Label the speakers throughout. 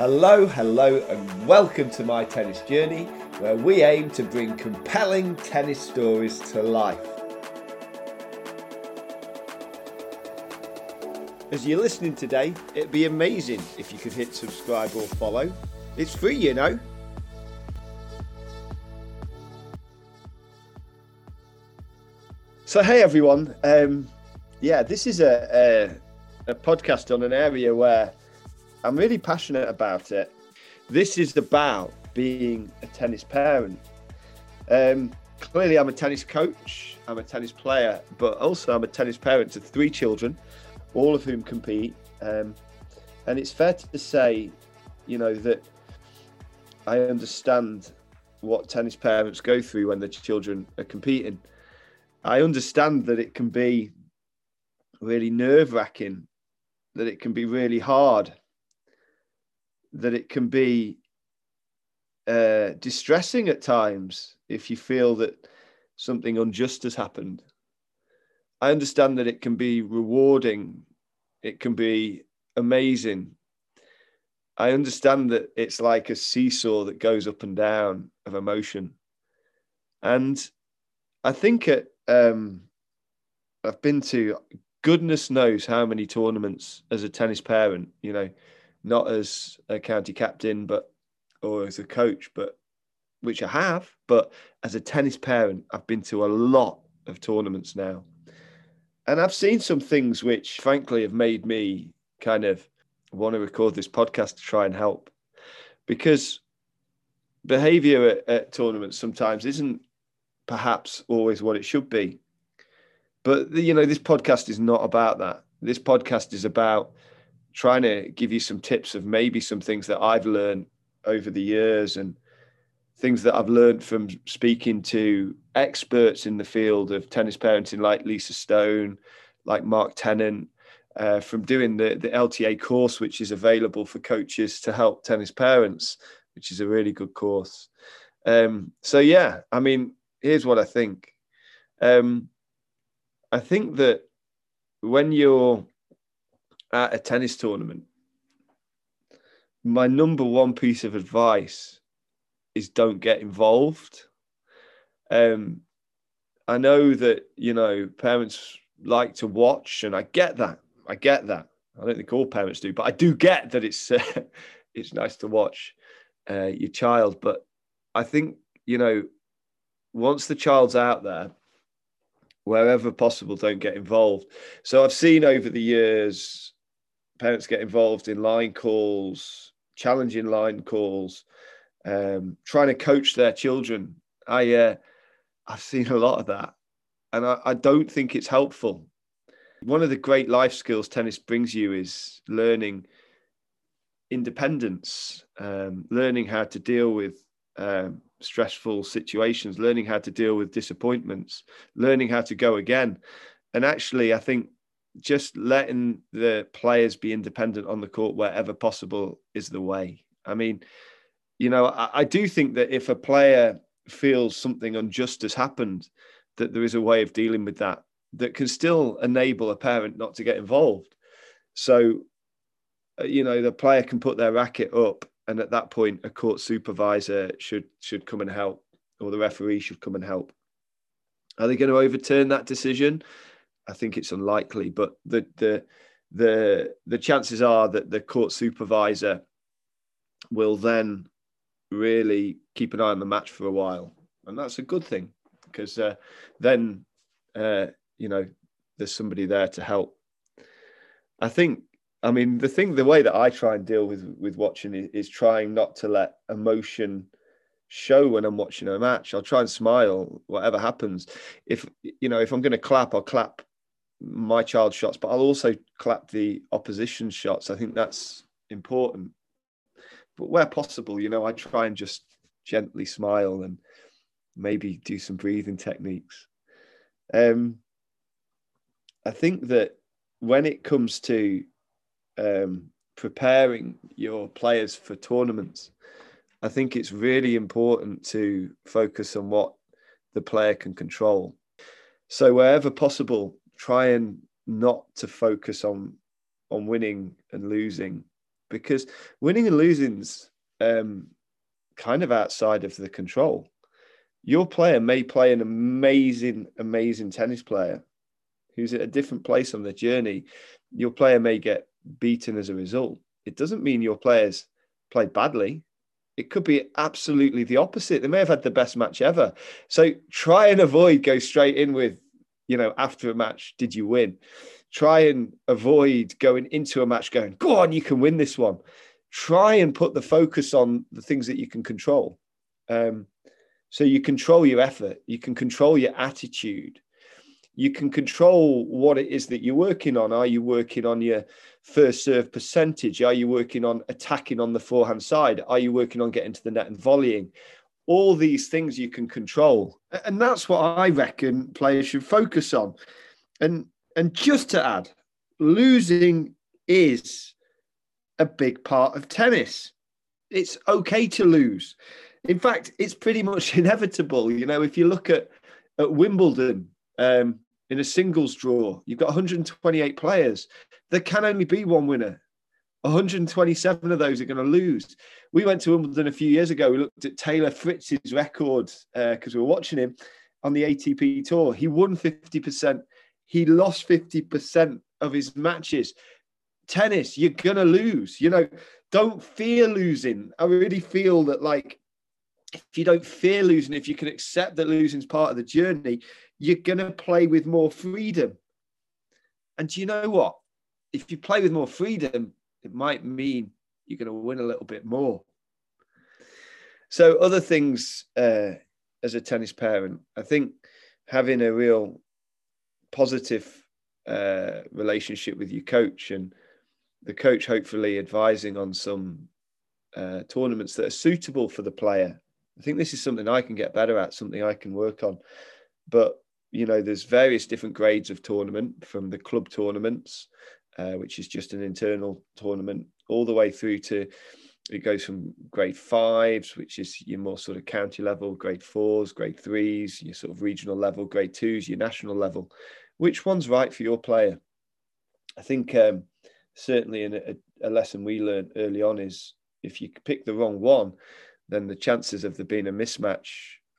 Speaker 1: Hello, hello, and welcome to my tennis journey, where we aim to bring compelling tennis stories to life. As you're listening today, it'd be amazing if you could hit subscribe or follow. It's free, you know. So, hey everyone. Um, yeah, this is a, a, a podcast on an area where I'm really passionate about it. This is about being a tennis parent. Um, clearly, I'm a tennis coach, I'm a tennis player, but also I'm a tennis parent to three children, all of whom compete. Um, and it's fair to say, you know, that I understand what tennis parents go through when their children are competing. I understand that it can be really nerve wracking, that it can be really hard, that it can be uh, distressing at times if you feel that something unjust has happened. I understand that it can be rewarding, it can be amazing. I understand that it's like a seesaw that goes up and down of emotion. And I think um, I've been to goodness knows how many tournaments as a tennis parent, you know, not as a county captain, but or as a coach, but which I have, but as a tennis parent, I've been to a lot of tournaments now. And I've seen some things which, frankly, have made me kind of want to record this podcast to try and help because behavior at, at tournaments sometimes isn't perhaps always what it should be. But, you know, this podcast is not about that. This podcast is about trying to give you some tips of maybe some things that I've learned over the years and things that I've learned from speaking to experts in the field of tennis parenting, like Lisa Stone, like Mark Tennant, uh, from doing the, the LTA course, which is available for coaches to help tennis parents, which is a really good course. Um, so, yeah, I mean, here's what I think. Um, I think that when you're at a tennis tournament, my number one piece of advice is don't get involved. Um, I know that you know parents like to watch, and I get that. I get that. I don't think all parents do, but I do get that it's uh, it's nice to watch uh, your child. But I think you know once the child's out there, wherever possible, don't get involved. So I've seen over the years parents get involved in line calls, challenging line calls, um, trying to coach their children. I uh, I've seen a lot of that, and I, I don't think it's helpful. One of the great life skills tennis brings you is learning independence, um, learning how to deal with um, stressful situations, learning how to deal with disappointments, learning how to go again. And actually, I think just letting the players be independent on the court wherever possible is the way. I mean, you know, I, I, do think that if a player feels something unjust has happened, that there is a way of dealing with that that can still enable a parent not to get involved. So, uh, you know, the player can put their racket up, and at that point, a court supervisor should should come and help, or the referee should come and help. Are they going to overturn that decision? I think it's unlikely, but the the the the chances are that the court supervisor will then really keep an eye on the match for a while, and that's a good thing because uh, then uh, you know there's somebody there to help. I think. I mean, the thing, the way that I try and deal with with watching is, is trying not to let emotion show when I'm watching a match. I'll try and smile, whatever happens. If you know, if I'm going to clap, I'll clap my child shots, but I'll also clap the opposition shots. I think that's important. But where possible, you know, I try and just gently smile and maybe do some breathing techniques. Um, I think that when it comes to um, preparing your players for tournaments, I think it's really important to focus on what the player can control. So, wherever possible, try and not to focus on on winning and losing because winning and losing's um, kind of outside of the control. Your player may play an amazing, amazing tennis player who's at a different place on the journey. Your player may get beaten as a result. It doesn't mean your players played badly. It could be absolutely the opposite. They may have had the best match ever. So try and avoid go straight in with, you know, after a match, did you win? Try and avoid going into a match going, go on, you can win this one. Try and put the focus on the things that you can control. Um, so you control your effort, you can control your attitude, you can control what it is that you're working on. Are you working on your first serve percentage? Are you working on attacking on the forehand side? Are you working on getting to the net and volleying? All these things you can control. And that's what I reckon players should focus on. And and just to add, losing is a big part of tennis. It's okay to lose. In fact, it's pretty much inevitable. You know, if you look at, at Wimbledon um, in a singles draw, you've got 128 players. There can only be one winner. 127 of those are going to lose. We went to Wimbledon a few years ago. We looked at Taylor Fritz's record because uh, we were watching him on the ATP tour. He won 50%. He lost 50% of his matches. Tennis, you're going to lose. You know, don't fear losing. I really feel that, like, if you don't fear losing, if you can accept that losing is part of the journey, you're going to play with more freedom. And do you know what? If you play with more freedom, it might mean you're going to win a little bit more. So, other things uh, as a tennis parent, I think having a real positive uh, relationship with your coach and the coach hopefully advising on some uh, tournaments that are suitable for the player I think this is something I can get better at, something I can work on. But you know, there's various different grades of tournament from the club tournaments, uh, which is just an internal tournament, all the way through to it goes from grade fives, which is your more sort of county level, grade fours, grade threes, your sort of regional level, grade twos, your national level. Which one's right for your player? I think um, certainly in a, a lesson we learned early on is if you pick the wrong one, then the chances of there being a mismatch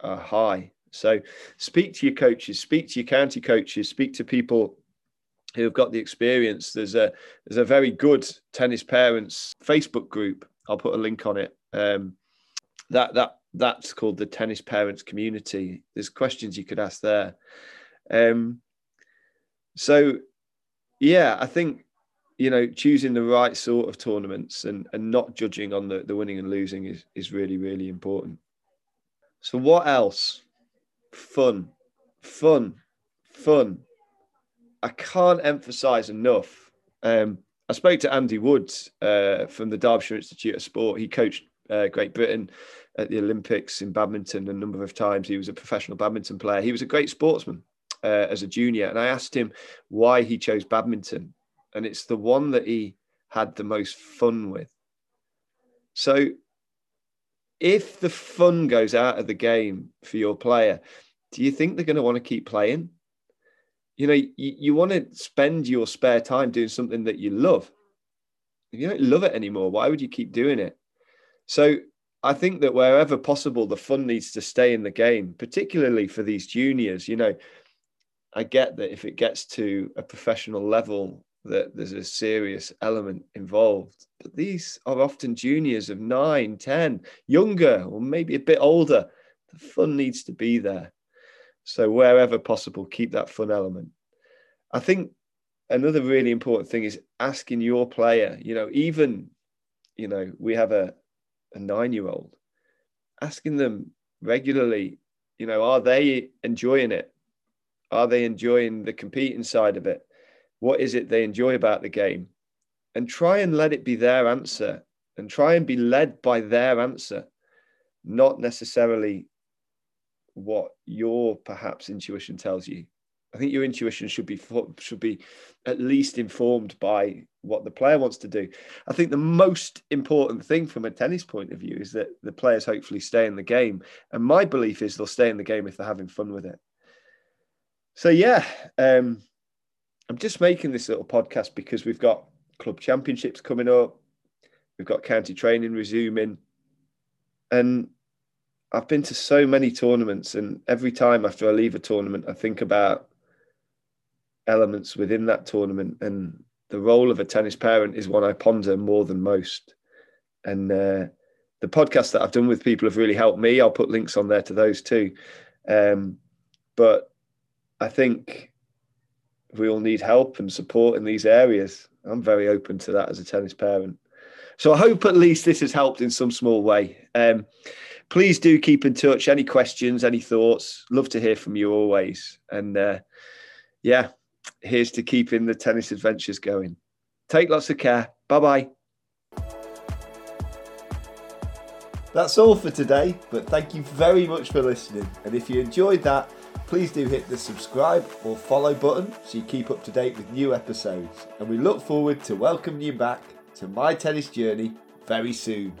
Speaker 1: are high. So speak to your coaches, speak to your county coaches, speak to people who have got the experience. There's a there's a very good tennis parents Facebook group. I'll put a link on it. Um, that that that's called the tennis parents community. There's questions you could ask there. Um, so yeah, I think you know, choosing the right sort of tournaments and, and not judging on the, the winning and losing is, is really, really important. So, what else? Fun, fun, fun. I can't emphasize enough. Um, I spoke to Andy Woods uh, from the Derbyshire Institute of Sport. He coached uh, Great Britain at the Olympics in badminton a number of times. He was a professional badminton player. He was a great sportsman uh, as a junior. And I asked him why he chose badminton and it's the one that he had the most fun with. So if the fun goes out of the game for your player, do you think they're going to want to keep playing? You know, you, you want to spend your spare time doing something that you love. If you don't love it anymore, why would you keep doing it? So I think that wherever possible, the fun needs to stay in the game, particularly for these juniors. You know, I get that if it gets to a professional level, that there's a serious element involved. But these are often juniors of nine, ten, younger, or maybe a bit older. The fun needs to be there. So, wherever possible, keep that fun element. I think another really important thing is asking your player, you know, even, you know, we have a, a nine year old, asking them regularly, you know, are they enjoying it? Are they enjoying the competing side of it? what is it they enjoy about the game and try and let it be their answer and try and be led by their answer not necessarily what your perhaps intuition tells you i think your intuition should be should be at least informed by what the player wants to do i think the most important thing from a tennis point of view is that the players hopefully stay in the game and my belief is they'll stay in the game if they're having fun with it so yeah um I'm just making this little podcast because we've got club championships coming up. We've got county training resuming. And I've been to so many tournaments, and every time after I leave a tournament, I think about elements within that tournament. And the role of a tennis parent is one I ponder more than most. And uh, the podcasts that I've done with people have really helped me. I'll put links on there to those too. Um, but I think we all need help and support in these areas. I'm very open to that as a tennis parent. So I hope at least this has helped in some small way. Um, please do keep in touch. Any questions, any thoughts? Love to hear from you always. And uh, yeah, here's to keeping the tennis adventures going. Take lots of care. Bye bye. That's all for today, but thank you very much for listening. And if you enjoyed that, please do hit the subscribe or follow button so you keep up to date with new episodes. And we look forward to welcoming you back to my tennis journey very soon.